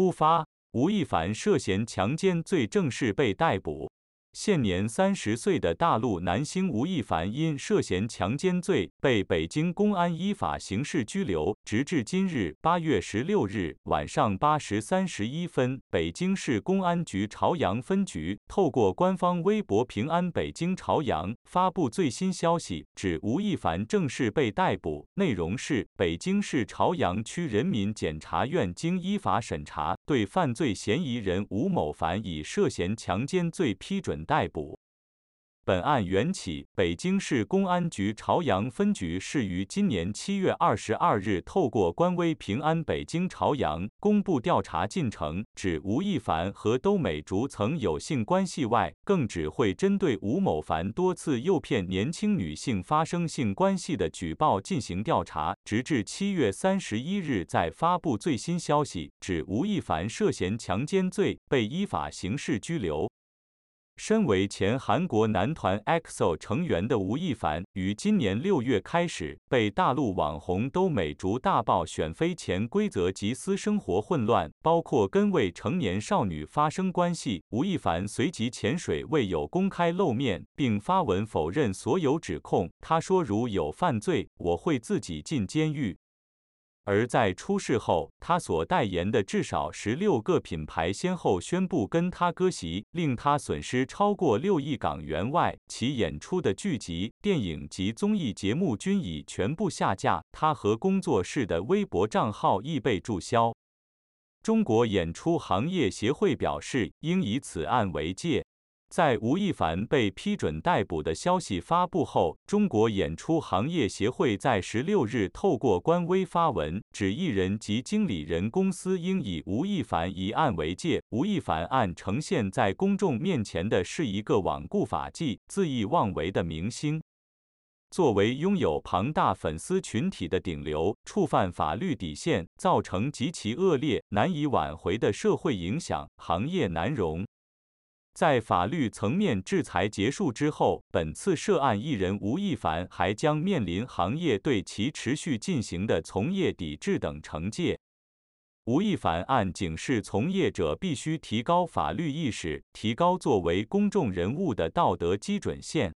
突发，吴亦凡涉嫌强奸罪正式被逮捕。现年三十岁的大陆男星吴亦凡因涉嫌强奸罪被北京公安依法刑事拘留，直至今日八月十六日晚上八时三十一分，北京市公安局朝阳分局透过官方微博“平安北京朝阳”发布最新消息，指吴亦凡正式被逮捕。内容是：北京市朝阳区人民检察院经依法审查，对犯罪嫌疑人吴某凡以涉嫌强奸罪批准。逮捕。本案缘起，北京市公安局朝阳分局是于今年七月二十二日透过官微“平安北京朝阳”公布调查进程，指吴亦凡和都美竹曾有性关系外，更指会针对吴某凡多次诱骗年轻女性发生性关系的举报进行调查，直至七月三十一日再发布最新消息，指吴亦凡涉嫌强奸罪被依法刑事拘留。身为前韩国男团 EXO 成员的吴亦凡，于今年六月开始被大陆网红都美竹大爆选妃潜规则及私生活混乱，包括跟未成年少女发生关系。吴亦凡随即潜水，未有公开露面，并发文否认所有指控。他说：“如有犯罪，我会自己进监狱。”而在出事后，他所代言的至少十六个品牌先后宣布跟他割席，令他损失超过六亿港元外，其演出的剧集、电影及综艺节目均已全部下架，他和工作室的微博账号亦被注销。中国演出行业协会表示，应以此案为戒。在吴亦凡被批准逮捕的消息发布后，中国演出行业协会在十六日透过官微发文，指艺人及经理人公司应以吴亦凡一案为戒。吴亦凡案呈现在公众面前的是一个罔顾法纪、恣意妄为的明星。作为拥有庞大粉丝群体的顶流，触犯法律底线，造成极其恶劣、难以挽回的社会影响，行业难容。在法律层面制裁结束之后，本次涉案艺人吴亦凡还将面临行业对其持续进行的从业抵制等惩戒。吴亦凡案警示从业者必须提高法律意识，提高作为公众人物的道德基准线。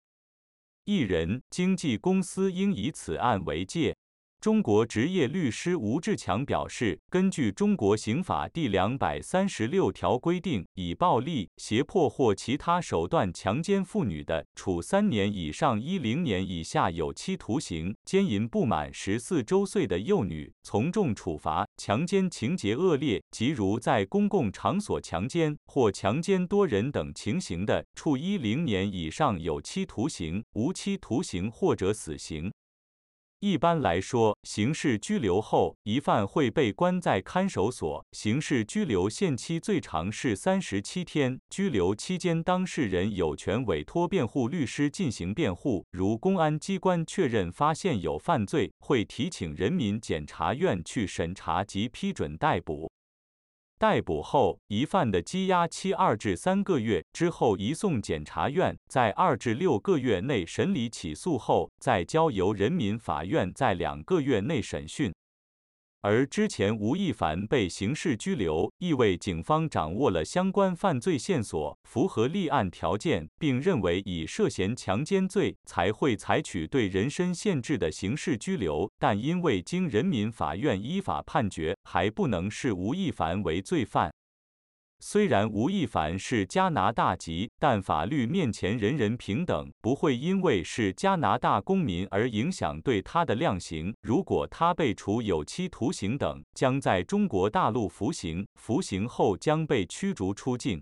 艺人、经纪公司应以此案为戒。中国执业律师吴志强表示，根据中国刑法第两百三十六条规定，以暴力、胁迫或其他手段强奸妇女的，处三年以上一零年以下有期徒刑；奸淫不满十四周岁的幼女，从重处罚；强奸情节恶劣，即如在公共场所强奸或强奸多人等情形的，处一零年以上有期徒刑、无期徒刑或者死刑。一般来说，刑事拘留后，疑犯会被关在看守所。刑事拘留限期最长是三十七天。拘留期间，当事人有权委托辩护律师进行辩护。如公安机关确认发现有犯罪，会提请人民检察院去审查及批准逮捕。逮捕后，疑犯的羁押期二至三个月，之后移送检察院，在二至六个月内审理起诉后，再交由人民法院在两个月内审讯。而之前吴亦凡被刑事拘留，意味警方掌握了相关犯罪线索，符合立案条件，并认为已涉嫌强奸罪，才会采取对人身限制的刑事拘留。但因为经人民法院依法判决，还不能视吴亦凡为罪犯。虽然吴亦凡是加拿大籍，但法律面前人人平等，不会因为是加拿大公民而影响对他的量刑。如果他被处有期徒刑等，将在中国大陆服刑，服刑后将被驱逐出境。